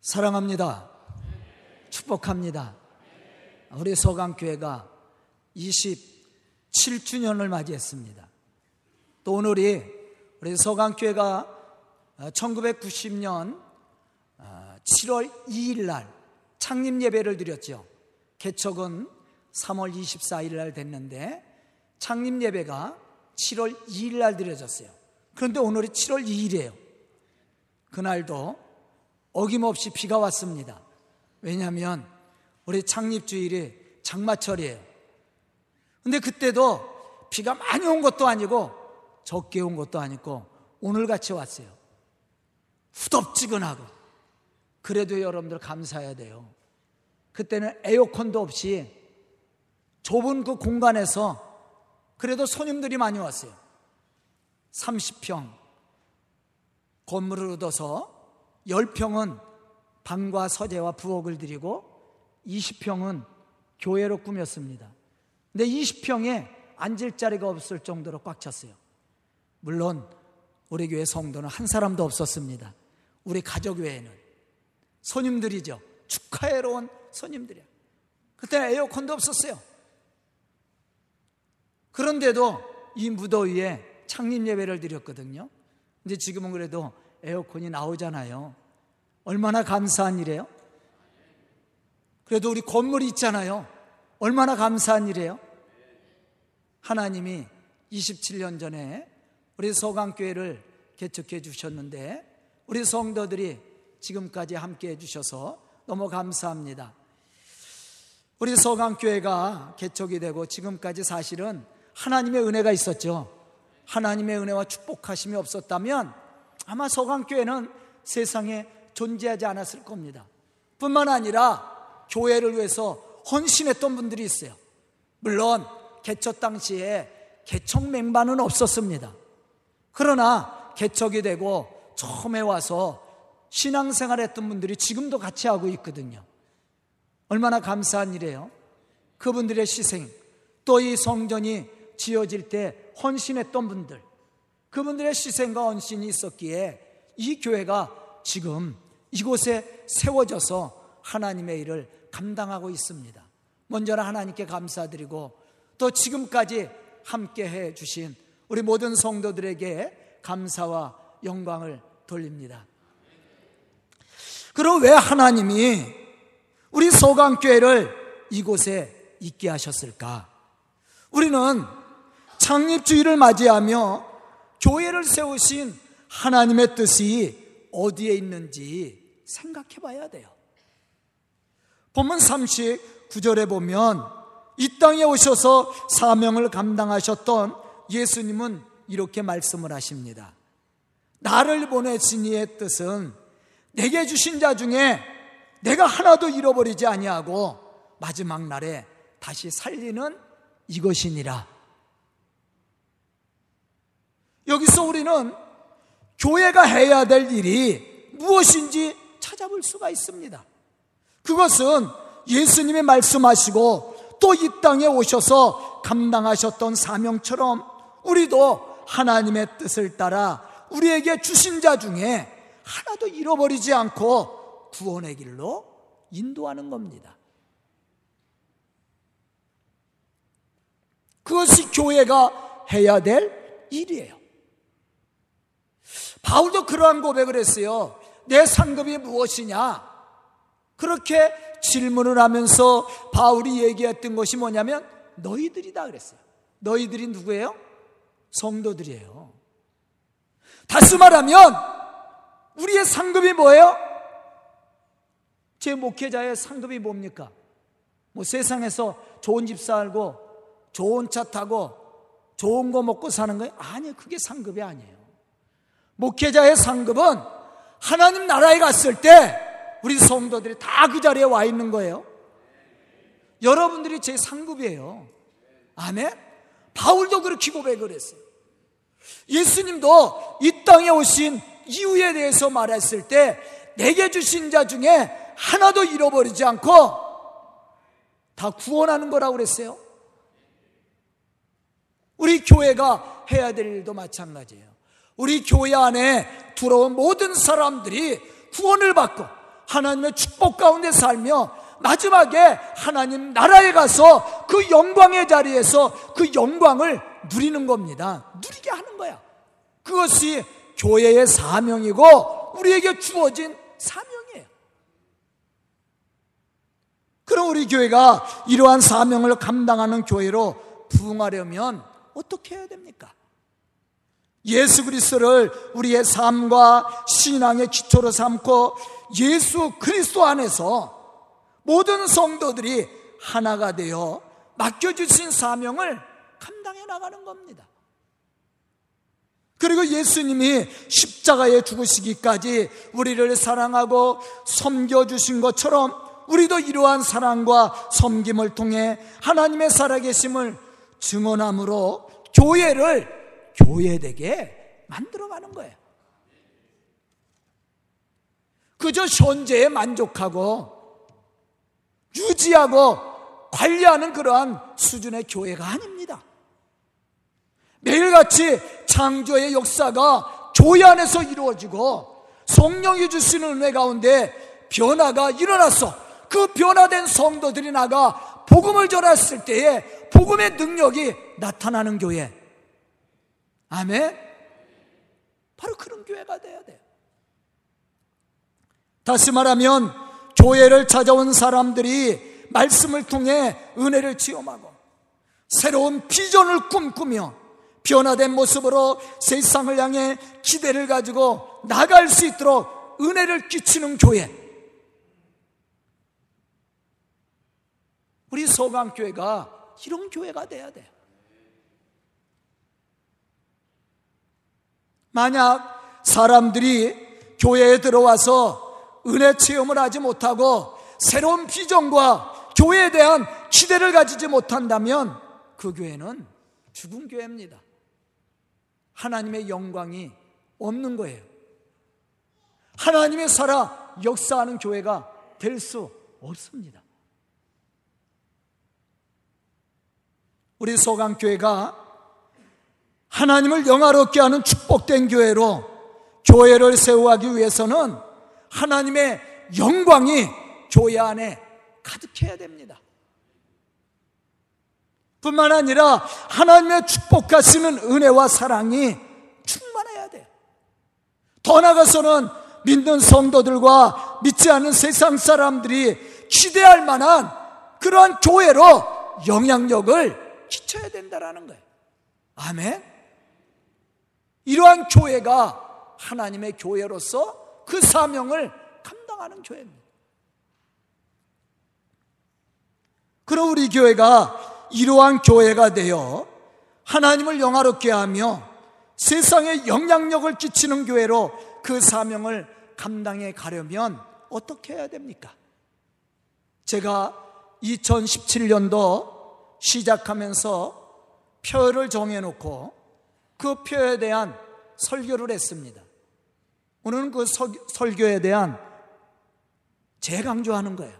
사랑합니다. 축복합니다. 우리 서강교회가 27주년을 맞이했습니다. 또 오늘이 우리 서강교회가 1990년 7월 2일 날 창립 예배를 드렸죠. 개척은 3월 24일 날 됐는데 창립 예배가 7월 2일 날 드려졌어요. 그런데 오늘이 7월 2일이에요. 그날도 어김없이 비가 왔습니다. 왜냐하면 우리 창립주일이 장마철이에요. 근데 그때도 비가 많이 온 것도 아니고 적게 온 것도 아니고 오늘 같이 왔어요. 후덥지근하고. 그래도 여러분들 감사해야 돼요. 그때는 에어컨도 없이 좁은 그 공간에서 그래도 손님들이 많이 왔어요. 30평 건물을 얻어서 10평은 방과 서재와 부엌을 드리고 20평은 교회로 꾸몄습니다. 근데 20평에 앉을 자리가 없을 정도로 꽉 찼어요. 물론 우리 교회 성도는 한 사람도 없었습니다. 우리 가족 외에는 손님들이죠. 축하해로 온 손님들이야. 그때 에어컨도 없었어요. 그런데도 이 무더위에 창립 예배를 드렸거든요. 근데 지금은 그래도 에어컨이 나오잖아요. 얼마나 감사한 일이에요? 그래도 우리 건물이 있잖아요. 얼마나 감사한 일이에요? 하나님이 27년 전에 우리 소강교회를 개척해 주셨는데 우리 성도들이 지금까지 함께 해 주셔서 너무 감사합니다. 우리 소강교회가 개척이 되고 지금까지 사실은 하나님의 은혜가 있었죠. 하나님의 은혜와 축복하심이 없었다면 아마 소강교회는 세상에 존재하지 않았을 겁니다. 뿐만 아니라 교회를 위해서 헌신했던 분들이 있어요. 물론 개척 당시에 개척 맹반은 없었습니다. 그러나 개척이 되고 처음에 와서 신앙생활 했던 분들이 지금도 같이 하고 있거든요. 얼마나 감사한 일이에요. 그분들의 희생, 또 이 성전이 지어질 때 헌신했던 분들, 그분들의 희생과 헌신이 있었기에 이 교회가 지금 이곳에 세워져서 하나님의 일을 감당하고 있습니다. 먼저는 하나님께 감사드리고 또 지금까지 함께 해 주신 우리 모든 성도들에게 감사와 영광을 돌립니다. 그럼 왜 하나님이 우리 소강교회를 이곳에 있게 하셨을까? 우리는 창립주의를 맞이하며 교회를 세우신 하나님의 뜻이 어디에 있는지 생각해 봐야 돼요. 본문 39절에 보면 이 땅에 오셔서 사명을 감당하셨던 예수님은 이렇게 말씀을 하십니다. 나를 보내신 이의 뜻은 내게 주신 자 중에 내가 하나도 잃어버리지 아니하고 마지막 날에 다시 살리는 이것이니라. 여기서 우리는 교회가 해야 될 일이 무엇인지 찾아볼 수가 있습니다. 그것은 예수님이 말씀하시고 또 이 땅에 오셔서 감당하셨던 사명처럼 우리도 하나님의 뜻을 따라 우리에게 주신 자 중에 하나도 잃어버리지 않고 구원의 길로 인도하는 겁니다. 그것이 교회가 해야 될 일이에요. 바울도 그러한 고백을 했어요. 내 상급이 무엇이냐? 그렇게 질문을 하면서 바울이 얘기했던 것이 뭐냐면 너희들이다 그랬어요. 너희들이 누구예요? 성도들이에요. 다시 말하면 우리의 상급이 뭐예요? 제 목회자의 상급이 뭡니까? 뭐 세상에서 좋은 집 살고 좋은 차 타고 좋은 거 먹고 사는 거예요? 아니요. 그게 상급이 아니에요. 목회자의 상급은 하나님 나라에 갔을 때 우리 성도들이 다 그 자리에 와 있는 거예요. 여러분들이 제 상급이에요. 아멘? 바울도 그렇게 고백을 했어요. 예수님도 이 땅에 오신 이유에 대해서 말했을 때 내게 주신 자 중에 하나도 잃어버리지 않고 다 구원하는 거라고 그랬어요. 우리 교회가 해야 될 일도 마찬가지예요. 우리 교회 안에 들어온 모든 사람들이 구원을 받고 하나님의 축복 가운데 살며 마지막에 하나님 나라에 가서 그 영광의 자리에서 그 영광을 누리는 겁니다. 누리게 하는 거야. 그것이 교회의 사명이고 우리에게 주어진 사명이에요. 그럼 우리 교회가 이러한 사명을 감당하는 교회로 부흥하려면 어떻게 해야 됩니까? 예수 그리스도를 우리의 삶과 신앙의 기초로 삼고 예수 그리스도 안에서 모든 성도들이 하나가 되어 맡겨주신 사명을 감당해 나가는 겁니다. 그리고 예수님이 십자가에 죽으시기까지 우리를 사랑하고 섬겨주신 것처럼 우리도 이러한 사랑과 섬김을 통해 하나님의 살아계심을 증언함으로 교회를 교회되게 만들어가는 거예요. 그저 현재에 만족하고 유지하고 관리하는 그러한 수준의 교회가 아닙니다. 매일같이 창조의 역사가 교회 안에서 이루어지고 성령이 주시는 은혜 가운데 변화가 일어났어. 그 변화된 성도들이 나가 복음을 전했을 때에 복음의 능력이 나타나는 교회. 아멘? 바로 그런 교회가 돼야 돼요. 다시 말하면 교회를 찾아온 사람들이 말씀을 통해 은혜를 체험하고 새로운 비전을 꿈꾸며 변화된 모습으로 세상을 향해 기대를 가지고 나갈 수 있도록 은혜를 끼치는 교회. 우리 소강교회가 이런 교회가 돼야 돼요. 만약 사람들이 교회에 들어와서 은혜 체험을 하지 못하고 새로운 비전과 교회에 대한 기대를 가지지 못한다면 그 교회는 죽은 교회입니다. 하나님의 영광이 없는 거예요. 하나님의 살아 역사하는 교회가 될 수 없습니다. 우리 소강교회가 하나님을 영화롭게 하는 축복된 교회로 교회를 세워가기 위해서는 하나님의 영광이 교회 안에 가득해야 됩니다. 뿐만 아니라 하나님의 축복하시는 은혜와 사랑이 충만해야 돼. 더 나아가서는 믿는 성도들과 믿지 않는 세상 사람들이 기대할 만한 그러한 교회로 영향력을 끼쳐야 된다라는 거예요. 아멘. 이러한 교회가 하나님의 교회로서 그 사명을 감당하는 교회입니다. 그럼 우리 교회가 이러한 교회가 되어 하나님을 영화롭게 하며 세상에 영향력을 끼치는 교회로 그 사명을 감당해 가려면 어떻게 해야 됩니까? 제가 2017년도 시작하면서 표를 정해놓고 그 표에 대한 설교를 했습니다. 오늘은 그 설교에 대한 재강조하는 거예요.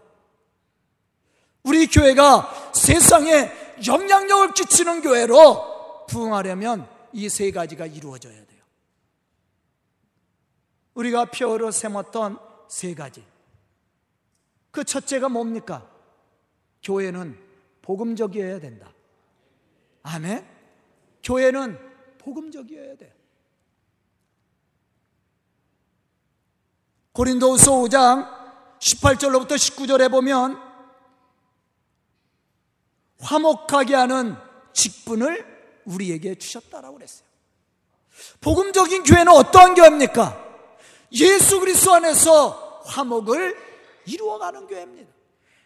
우리 교회가 세상에 영향력을 끼치는 교회로 부흥하려면 이 세 가지가 이루어져야 돼요. 우리가 표로 세웠던 세 가지. 그 첫째가 뭡니까? 교회는 복음적이어야 된다. 아멘? 교회는 복음적이어야 돼. 고린도후서 5장 18절로부터 19절에 보면 화목하게 하는 직분을 우리에게 주셨다라고 그랬어요. 복음적인 교회는 어떠한 교회입니까? 예수 그리스도 안에서 화목을 이루어가는 교회입니다.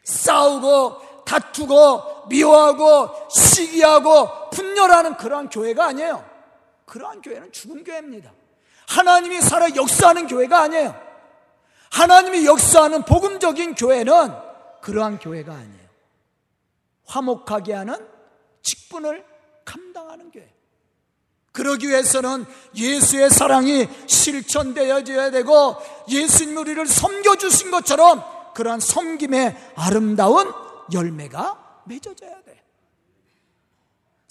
싸우고 다투고 미워하고 시기하고 분열하는 그러한 교회가 아니에요. 그러한 교회는 죽은 교회입니다. 하나님이 살아 역사하는 교회가 아니에요. 하나님이 역사하는 복음적인 교회는 그러한 교회가 아니에요. 화목하게 하는 직분을 감당하는 교회. 그러기 위해서는 예수의 사랑이 실천되어져야 되고 예수님 우리를 섬겨주신 것처럼 그러한 섬김의 아름다운 열매가 맺어져야 돼.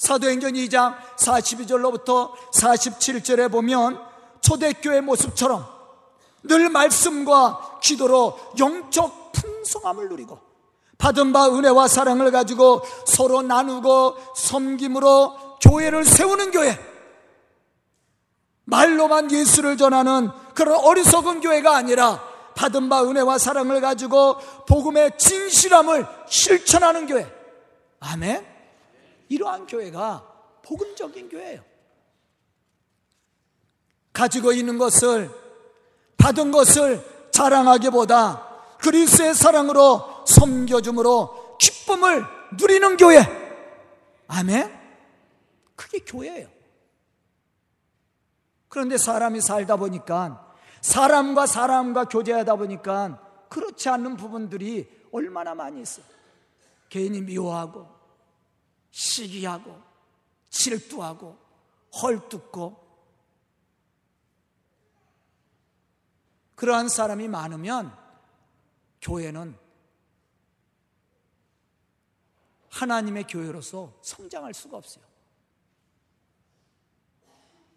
사도행전 2장 42절로부터 47절에 보면 초대교회 모습처럼 늘 말씀과 기도로 영적 풍성함을 누리고 받은 바 은혜와 사랑을 가지고 서로 나누고 섬김으로 교회를 세우는 교회. 말로만 예수를 전하는 그런 어리석은 교회가 아니라 받은 바 은혜와 사랑을 가지고 복음의 진실함을 실천하는 교회. 아멘. 이러한 교회가 복음적인 교회예요. 가지고 있는 것을 받은 것을 자랑하기보다 그리스의 사랑으로 섬겨줌으로 기쁨을 누리는 교회. 아멘. 그게 교회예요. 그런데 사람이 살다 보니까 사람과 사람과 교제하다 보니까 그렇지 않는 부분들이 얼마나 많이 있어요. 괜히 미워하고 시기하고 질투하고 헐뜯고 그러한 사람이 많으면 교회는 하나님의 교회로서 성장할 수가 없어요.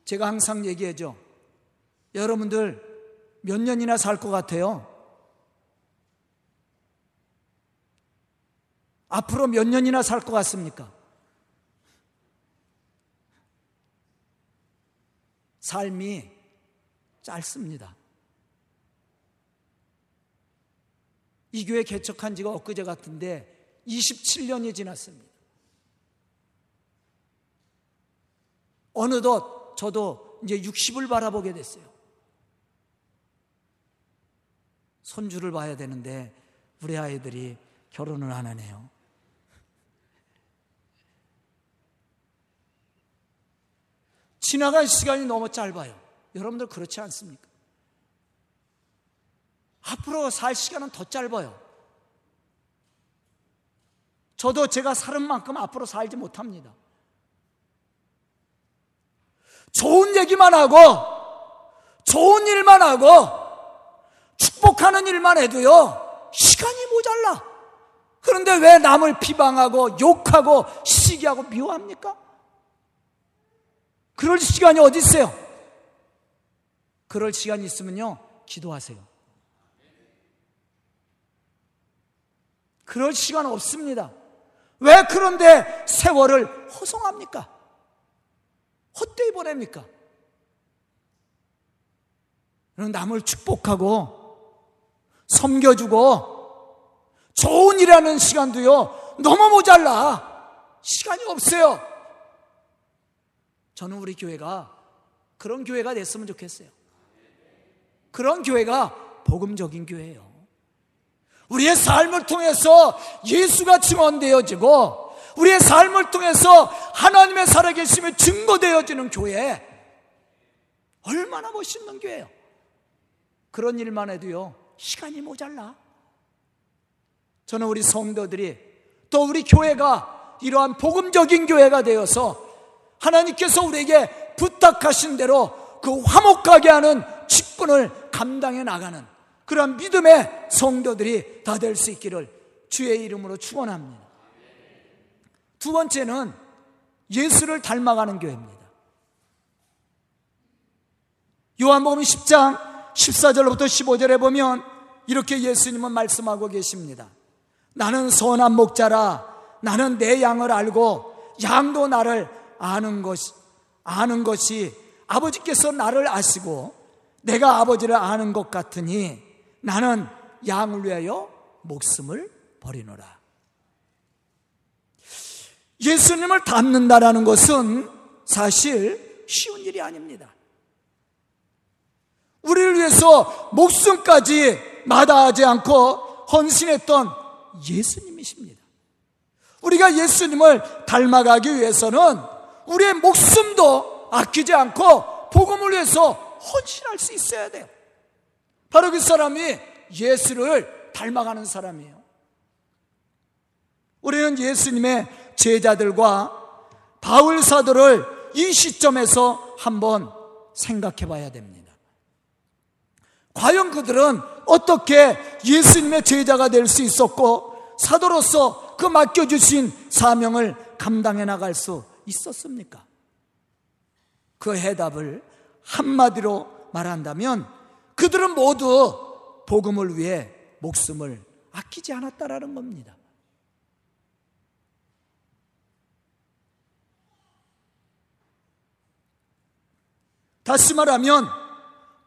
제가 항상 얘기하죠. 여러분들 몇 년이나 살 것 같아요? 앞으로 몇 년이나 살 것 같습니까? 삶이 짧습니다. 이 교회 개척한 지가 엊그제 같은데 27년이 지났습니다. 어느덧 저도 이제 60을 바라보게 됐어요. 손주를 봐야 되는데 우리 아이들이 결혼을 안 하네요. 지나간 시간이 너무 짧아요. 여러분들 그렇지 않습니까? 앞으로 살 시간은 더 짧아요. 저도 제가 사는 만큼 앞으로 살지 못합니다. 좋은 얘기만 하고, 좋은 일만 하고, 축복하는 일만 해도요, 시간이 모자라. 그런데 왜 남을 비방하고, 욕하고, 시기하고, 미워합니까? 그럴 시간이 어디 있어요? 그럴 시간이 있으면요, 기도하세요. 그럴 시간 없습니다. 왜 그런데 세월을 허송합니까? 헛되이 보냅니까? 남을 축복하고 섬겨주고 좋은 일하는 시간도요 너무 모자라 시간이 없어요. 저는 우리 교회가 그런 교회가 됐으면 좋겠어요. 그런 교회가 복음적인 교회예요. 우리의 삶을 통해서 예수가 증언되어지고 우리의 삶을 통해서 하나님의 살아계심이 증거되어지는 교회 얼마나 멋있는 교회예요. 그런 일만 해도요 시간이 모자라. 저는 우리 성도들이 또 우리 교회가 이러한 복음적인 교회가 되어서 하나님께서 우리에게 부탁하신 대로 그 화목하게 하는 직분을 감당해 나가는 그런 믿음의 성도들이 다 될 수 있기를 주의 이름으로 축원합니다. 두 번째는 예수를 닮아가는 교회입니다. 요한복음 10장 14절부터 15절에 보면 이렇게 예수님은 말씀하고 계십니다. 나는 선한 목자라 나는 내 양을 알고 양도 나를 아는 것이 아는 것이 아버지께서 나를 아시고 내가 아버지를 아는 것 같으니 나는 양을 위하여 목숨을 버리노라. 예수님을 닮는다라는 것은 사실 쉬운 일이 아닙니다. 우리를 위해서 목숨까지 마다하지 않고 헌신했던 예수님이십니다. 우리가 예수님을 닮아가기 위해서는 우리의 목숨도 아끼지 않고 복음을 위해서 헌신할 수 있어야 돼요. 바로 그 사람이 예수를 닮아가는 사람이에요. 우리는 예수님의 제자들과 바울 사도를 이 시점에서 한번 생각해 봐야 됩니다. 과연 그들은 어떻게 예수님의 제자가 될 수 있었고 사도로서 그 맡겨주신 사명을 감당해 나갈 수 있었습니까? 그 해답을 한마디로 말한다면 그들은 모두 복음을 위해 목숨을 아끼지 않았다라는 겁니다. 다시 말하면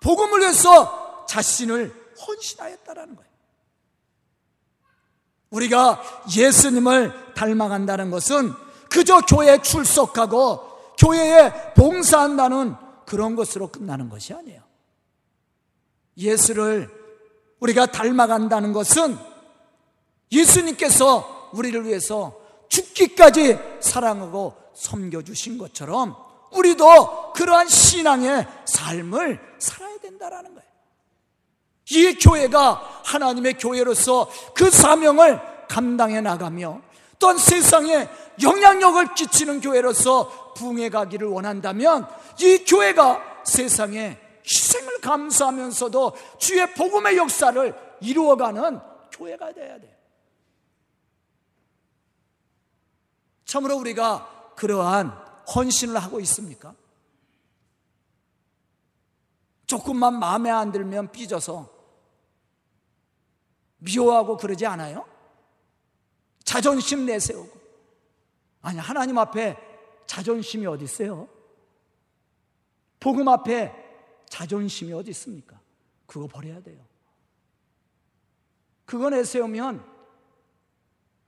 복음을 위해서 자신을 헌신하였다라는 거예요. 우리가 예수님을 닮아간다는 것은 그저 교회에 출석하고 교회에 봉사한다는 그런 것으로 끝나는 것이 아니에요. 예수를 우리가 닮아간다는 것은 예수님께서 우리를 위해서 죽기까지 사랑하고 섬겨주신 것처럼 우리도 그러한 신앙의 삶을 살아야 된다라는 거예요. 이 교회가 하나님의 교회로서 그 사명을 감당해 나가며 또한 세상에 영향력을 끼치는 교회로서 부흥해 가기를 원한다면 이 교회가 세상에 희생을 감수하면서도 주의 복음의 역사를 이루어가는 교회가 되어야 돼요. 참으로 우리가 그러한 헌신을 하고 있습니까? 조금만 마음에 안 들면 삐져서 미워하고 그러지 않아요? 자존심 내세우고. 아니, 하나님 앞에 자존심이 어디 있어요? 복음 앞에 자존심이 어디 있습니까? 그거 버려야 돼요. 그거 내세우면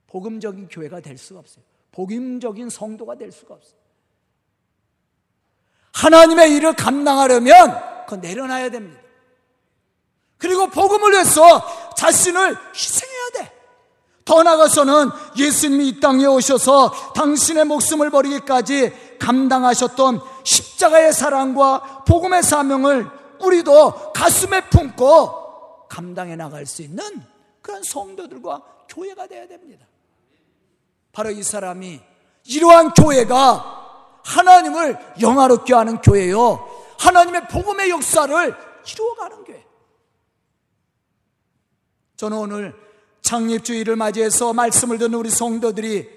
복음적인 교회가 될 수가 없어요. 복음적인 성도가 될 수가 없어요. 하나님의 일을 감당하려면 그거 내려놔야 됩니다. 그리고 복음을 위해서 자신을 돼. 더 나아가서는 예수님이 이 땅에 오셔서 당신의 목숨을 버리기까지 감당하셨던 십자가의 사랑과 복음의 사명을 우리도 가슴에 품고 감당해 나갈 수 있는 그런 성도들과 교회가 되어야 됩니다. 바로 이 사람이 이러한 교회가 하나님을 영화롭게 하는 교회요. 하나님의 복음의 역사를 이루어가는 교회. 저는 오늘 창립주의를 맞이해서 말씀을 듣는 우리 성도들이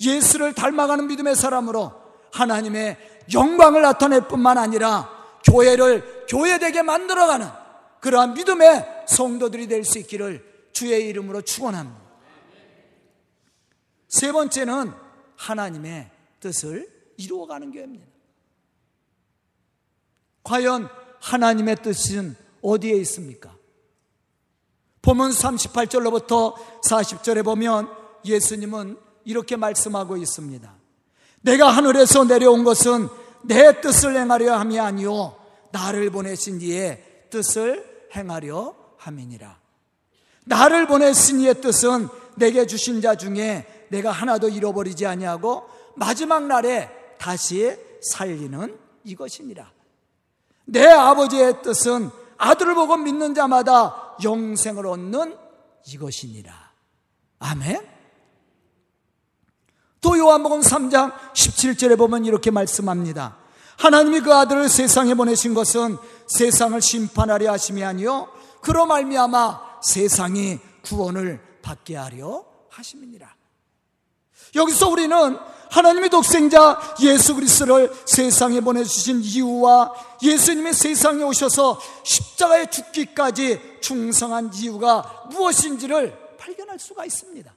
예수를 닮아가는 믿음의 사람으로 하나님의 영광을 나타낼 뿐만 아니라 교회를 교회되게 만들어가는 그러한 믿음의 성도들이 될 수 있기를 주의 이름으로 축원합니다. 세 번째는 하나님의 뜻을 이루어가는 교회입니다. 과연 하나님의 뜻은 어디에 있습니까? 보면 38절로부터 40절에 보면 예수님은 이렇게 말씀하고 있습니다. 내가 하늘에서 내려온 것은 내 뜻을 행하려 함이 아니요 나를 보내신 이의 뜻을 행하려 함이니라. 나를 보내신 이의 뜻은 내게 주신 자 중에 내가 하나도 잃어버리지 아니하고 마지막 날에 다시 살리는 이것이니라. 내 아버지의 뜻은 아들을 보고 믿는 자마다 영생을 얻는 이것이니라. 아멘. 또 요한복음 3장 17절에 보면 이렇게 말씀합니다. 하나님이 그 아들을 세상에 보내신 것은 세상을 심판하려 하심이 아니요 그로 말미암아 세상이 구원을 받게 하려 하심이니라. 여기서 우리는 하나님의 독생자 예수 그리스도를 세상에 보내주신 이유와 예수님이 세상에 오셔서 십자가에 죽기까지 충성한 이유가 무엇인지를 발견할 수가 있습니다.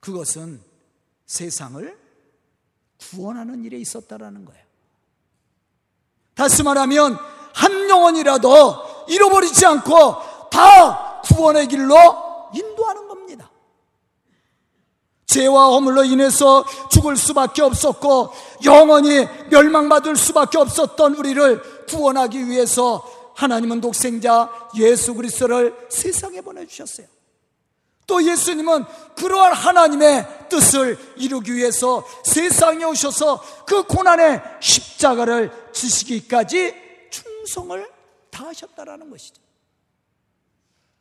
그것은 세상을 구원하는 일에 있었다라는 거예요. 다시 말하면 한 영혼이라도 잃어버리지 않고 다 구원의 길로 인도하는. 죄와 허물로 인해서 죽을 수밖에 없었고 영원히 멸망받을 수밖에 없었던 우리를 구원하기 위해서 하나님은 독생자 예수 그리스도를 세상에 보내주셨어요. 또 예수님은 그러한 하나님의 뜻을 이루기 위해서 세상에 오셔서 그 고난의 십자가를 지시기까지 충성을 다하셨다라는 것이죠.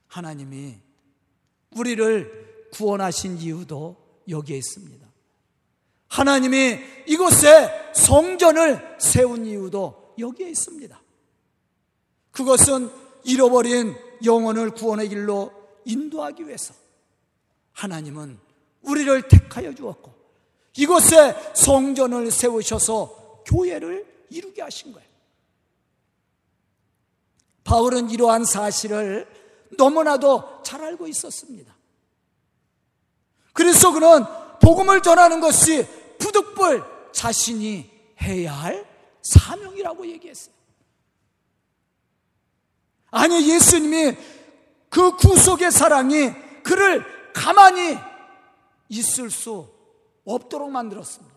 하나님이 우리를 구원하신 이유도 여기에 있습니다. 하나님이 이곳에 성전을 세운 이유도 여기에 있습니다. 그것은 잃어버린 영혼을 구원의 길로 인도하기 위해서 하나님은 우리를 택하여 주었고 이곳에 성전을 세우셔서 교회를 이루게 하신 거예요. 바울은 이러한 사실을 너무나도 잘 알고 있었습니다. 그래서 그는 복음을 전하는 것이 부득불 자신이 해야 할 사명이라고 얘기했어요. 아니, 예수님이 그 구속의 사랑이 그를 가만히 있을 수 없도록 만들었습니다.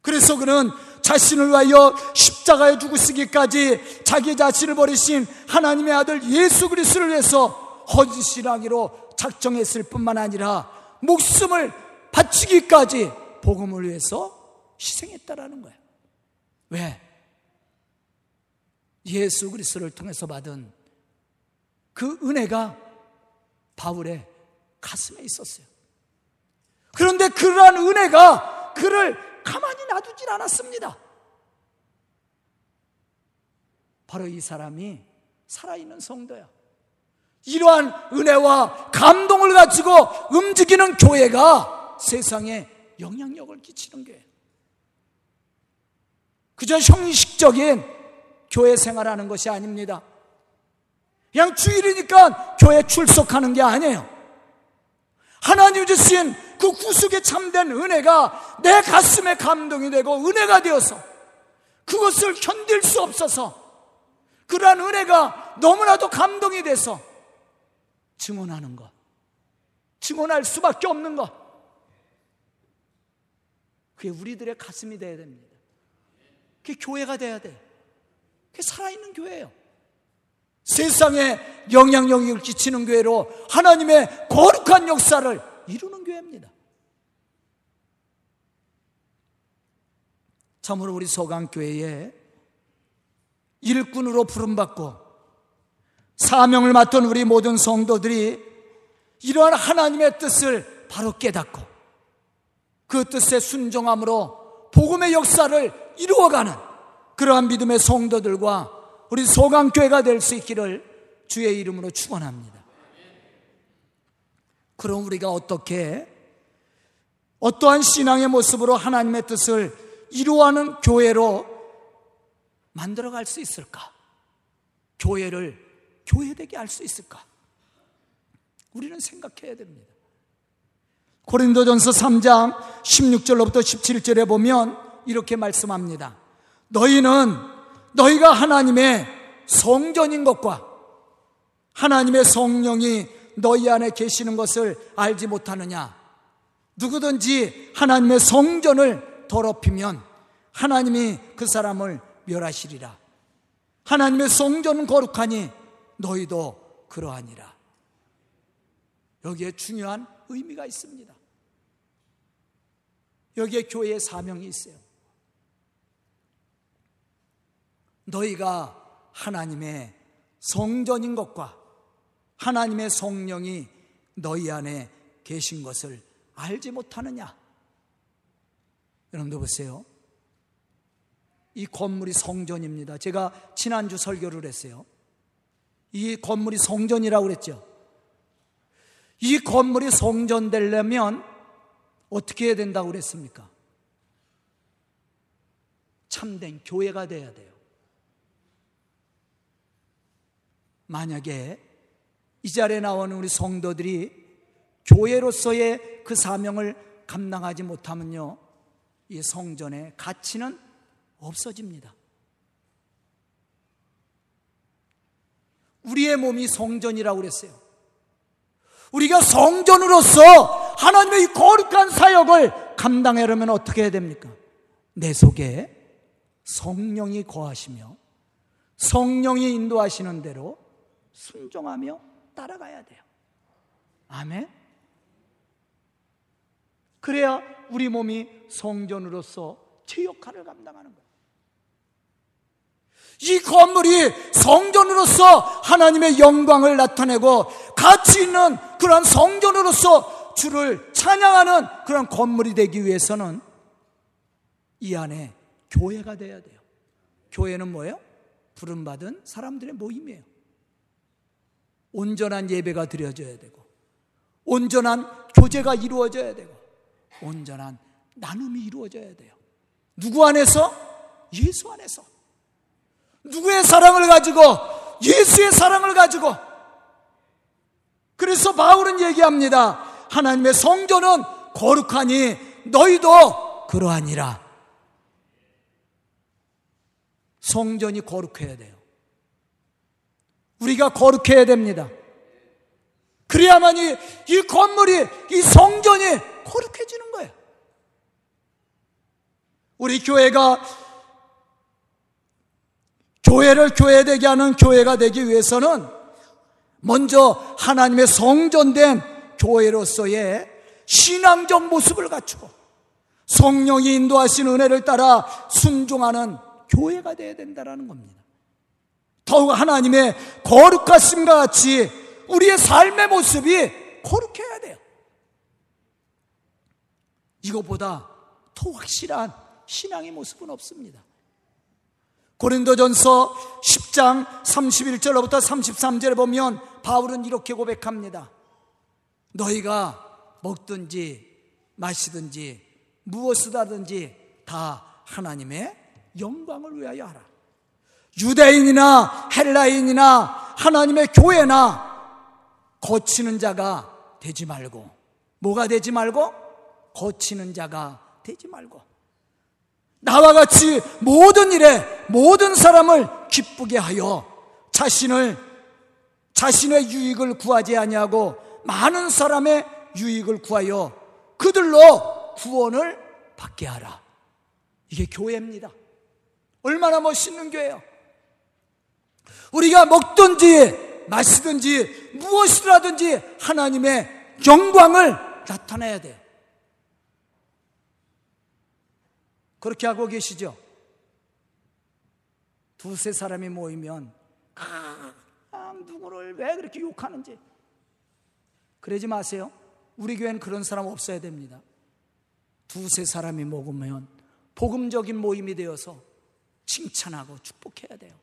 그래서 그는 자신을 위하여 십자가에 죽으시기까지 자기 자신을 버리신 하나님의 아들 예수 그리스도를 위해서 헌신하기로 작정했을 뿐만 아니라 목숨을 바치기까지 복음을 위해서 희생했다라는 거예요. 왜? 예수 그리스도를 통해서 받은 그 은혜가 바울의 가슴에 있었어요. 그런데 그러한 은혜가 그를 가만히 놔두질 않았습니다. 바로 이 사람이 살아있는 성도야. 이러한 은혜와 감동을 가지고 움직이는 교회가 세상에 영향력을 끼치는 게 그저 형식적인 교회 생활하는 것이 아닙니다. 그냥 주일이니까 교회 출석하는 게 아니에요. 하나님 주신 그 구속에 참된 은혜가 내 가슴에 감동이 되고 은혜가 되어서 그것을 견딜 수 없어서 그러한 은혜가 너무나도 감동이 돼서 증언하는 것. 증언할 수밖에 없는 것. 그게 우리들의 가슴이 되어야 됩니다. 그게 교회가 돼야 돼. 그게 살아있는 교회예요. 세상에 영향력을 끼치는 교회로 하나님의 거룩한 역사를 이루는 교회입니다. 참으로 우리 소강교회에 일꾼으로 부름받고 사명을 맡은 우리 모든 성도들이 이러한 하나님의 뜻을 바로 깨닫고 그 뜻에 순종함으로 복음의 역사를 이루어가는 그러한 믿음의 성도들과 우리 소강교회가 될 수 있기를 주의 이름으로 축원합니다. 그럼 우리가 어떻게 어떠한 신앙의 모습으로 하나님의 뜻을 이루어가는 교회로 만들어갈 수 있을까? 교회를 교회되게 할수 있을까? 우리는 생각해야 됩니다. 고린도전서 3장 16절로부터 17절에 보면 이렇게 말씀합니다. 너희는 너희가 하나님의 성전인 것과 하나님의 성령이 너희 안에 계시는 것을 알지 못하느냐? 누구든지 하나님의 성전을 더럽히면 하나님이 그 사람을 멸하시리라. 하나님의 성전은 거룩하니 너희도 그러하니라. 여기에 중요한 의미가 있습니다. 여기에 교회의 사명이 있어요. 너희가 하나님의 성전인 것과 하나님의 성령이 너희 안에 계신 것을 알지 못하느냐? 여러분들 보세요. 이 건물이 성전입니다. 제가 지난주 설교를 했어요. 이 건물이 성전이라고 그랬죠. 이 건물이 성전 되려면 어떻게 해야 된다고 그랬습니까? 참된 교회가 돼야 돼요. 만약에 이 자리에 나오는 우리 성도들이 교회로서의 그 사명을 감당하지 못하면요, 이 성전의 가치는 없어집니다. 우리의 몸이 성전이라고 그랬어요. 우리가 성전으로서 하나님의 이 거룩한 사역을 감당하려면 어떻게 해야 됩니까? 내 속에 성령이 거하시며 성령이 인도하시는 대로 순종하며 따라가야 돼요. 아멘. 그래야 우리 몸이 성전으로서 제 역할을 감당하는 거예요. 이 건물이 성전으로서 하나님의 영광을 나타내고 가치 있는 그런 성전으로서 주를 찬양하는 그런 건물이 되기 위해서는 이 안에 교회가 돼야 돼요. 교회는 뭐예요? 부름받은 사람들의 모임이에요. 온전한 예배가 드려져야 되고, 온전한 교제가 이루어져야 되고, 온전한 나눔이 이루어져야 돼요. 누구 안에서? 예수 안에서. 누구의 사랑을 가지고 예수의 사랑을 가지고 그래서 바울은 얘기합니다. 하나님의 성전은 거룩하니 너희도 그러하니라. 성전이 거룩해야 돼요. 우리가 거룩해야 됩니다. 그래야만이 이 건물이, 이 성전이 거룩해지는 거예요. 우리 교회가 교회를 교회되게 하는 교회가 되기 위해서는 먼저 하나님의 성전된 교회로서의 신앙적 모습을 갖추고 성령이 인도하신 은혜를 따라 순종하는 교회가 되어야 된다는 겁니다. 더욱 하나님의 거룩하심과 같이 우리의 삶의 모습이 거룩해야 돼요. 이것보다 더 확실한 신앙의 모습은 없습니다. 고린도전서 10장 31절로부터 33절에 보면 바울은 이렇게 고백합니다. 너희가 먹든지 마시든지 무엇을 하든지 다 하나님의 영광을 위하여 하라. 유대인이나 헬라인이나 하나님의 교회나 거치는 자가 되지 말고 뭐가 되지 말고 거치는 자가 되지 말고 나와 같이 모든 일에 모든 사람을 기쁘게 하여 자신을 자신의 유익을 구하지 아니하고 많은 사람의 유익을 구하여 그들로 구원을 받게 하라. 이게 교회입니다. 얼마나 멋있는 교회요. 우리가 먹든지 마시든지 무엇을 하든지 하나님의 영광을 나타내야 돼요. 그렇게 하고 계시죠? 두세 사람이 모이면 아, 누구를 왜 그렇게 욕하는지 그러지 마세요. 우리 교회는 그런 사람 없어야 됩니다. 두세 사람이 먹으면 복음적인 모임이 되어서 칭찬하고 축복해야 돼요.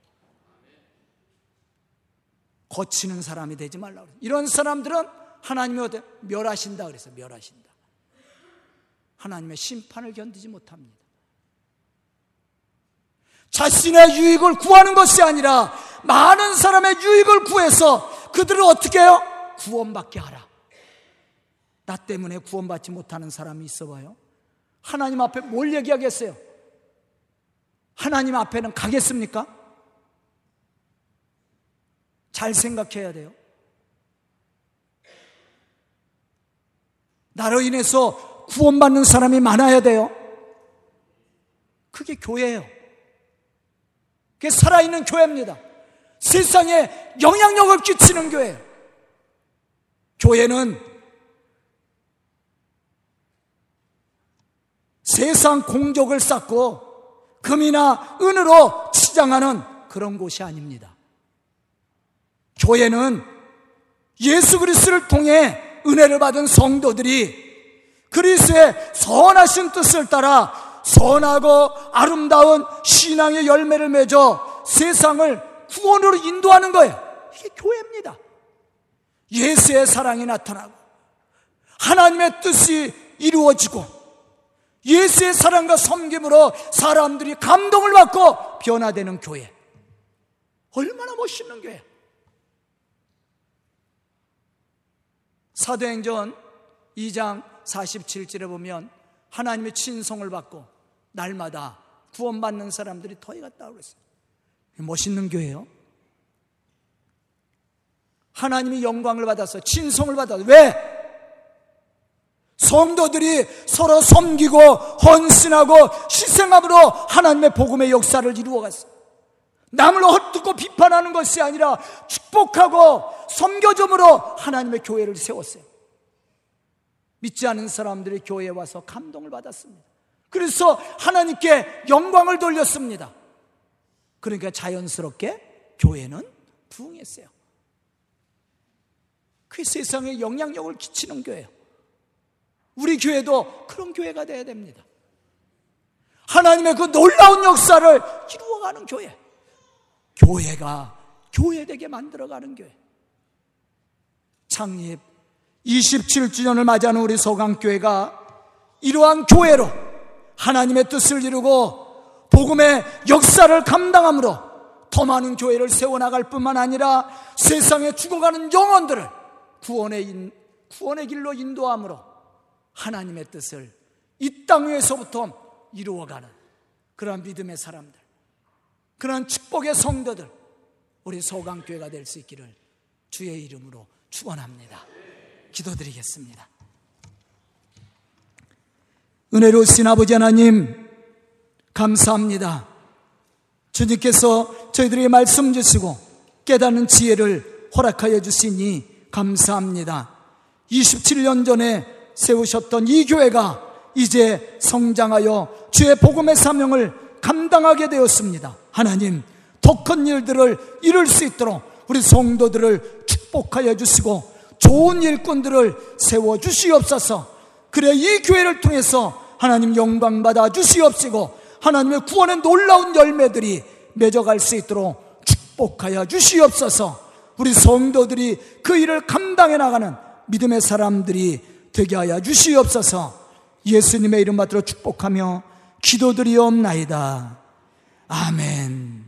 거치는 사람이 되지 말라고. 이런 사람들은 하나님이? 멸하신다 그래서 멸하신다. 하나님의 심판을 견디지 못합니다. 자신의 유익을 구하는 것이 아니라 많은 사람의 유익을 구해서 그들을 어떻게 해요? 구원받게 하라. 나 때문에 구원받지 못하는 사람이 있어 봐요. 하나님 앞에 뭘 얘기하겠어요? 하나님 앞에는 가겠습니까? 잘 생각해야 돼요. 나로 인해서 구원받는 사람이 많아야 돼요. 그게 교회예요. 그게 살아있는 교회입니다. 세상에 영향력을 끼치는 교회. 교회는 세상 공적을 쌓고 금이나 은으로 치장하는 그런 곳이 아닙니다. 교회는 예수 그리스도를 통해 은혜를 받은 성도들이 그리스의 선하신 뜻을 따라 선하고 아름다운 신앙의 열매를 맺어 세상을 구원으로 인도하는 거예요. 이게 교회입니다. 예수의 사랑이 나타나고 하나님의 뜻이 이루어지고 예수의 사랑과 섬김으로 사람들이 감동을 받고 변화되는 교회. 얼마나 멋있는 교회. 사도행전 2장 47절에 보면 하나님의 친송을 받고 날마다 구원받는 사람들이 더해 갔다고 그랬어요. 멋있는 교회요. 하나님이 영광을 받아서 친송을 받아서 왜? 성도들이 서로 섬기고 헌신하고 희생함으로 하나님의 복음의 역사를 이루어갔어요. 남을 헛듣고 비판하는 것이 아니라 축복하고 섬겨줌으로 하나님의 교회를 세웠어요. 믿지 않은 사람들이 교회에 와서 감동을 받았습니다. 그래서 하나님께 영광을 돌렸습니다. 그러니까 자연스럽게 교회는 부흥했어요. 그 세상에 영향력을 끼치는 교회예요. 우리 교회도 그런 교회가 되어야 됩니다. 하나님의 그 놀라운 역사를 이루어가는 교회. 교회가 교회되게 만들어가는 교회. 창립 27주년을 맞이하는 우리 소강교회가 이러한 교회로 하나님의 뜻을 이루고 복음의 역사를 감당함으로 더 많은 교회를 세워나갈 뿐만 아니라 세상에 죽어가는 영혼들을 구원의, 인, 구원의 길로 인도함으로 하나님의 뜻을 이 땅 위에서부터 이루어가는 그런 믿음의 사람들, 그런 축복의 성도들, 우리 소강교회가 될 수 있기를 주의 이름으로 축원합니다. 기도드리겠습니다. 은혜로우신 아버지 하나님 감사합니다. 주님께서 저희들에게 말씀 주시고 깨닫는 지혜를 허락하여 주시니 감사합니다. 27년 전에 세우셨던 이 교회가 이제 성장하여 주의 복음의 사명을 감당하게 되었습니다. 하나님, 더 큰 일들을 이룰 수 있도록 우리 성도들을 축복하여 주시고 좋은 일꾼들을 세워 주시옵소서. 그래 이 교회를 통해서 하나님 영광 받아 주시옵시고 하나님의 구원의 놀라운 열매들이 맺어갈 수 있도록 축복하여 주시옵소서. 우리 성도들이 그 일을 감당해 나가는 믿음의 사람들이 되게 하여 주시옵소서. 예수님의 이름 받들어 축복하며 기도드리옵나이다. 아멘.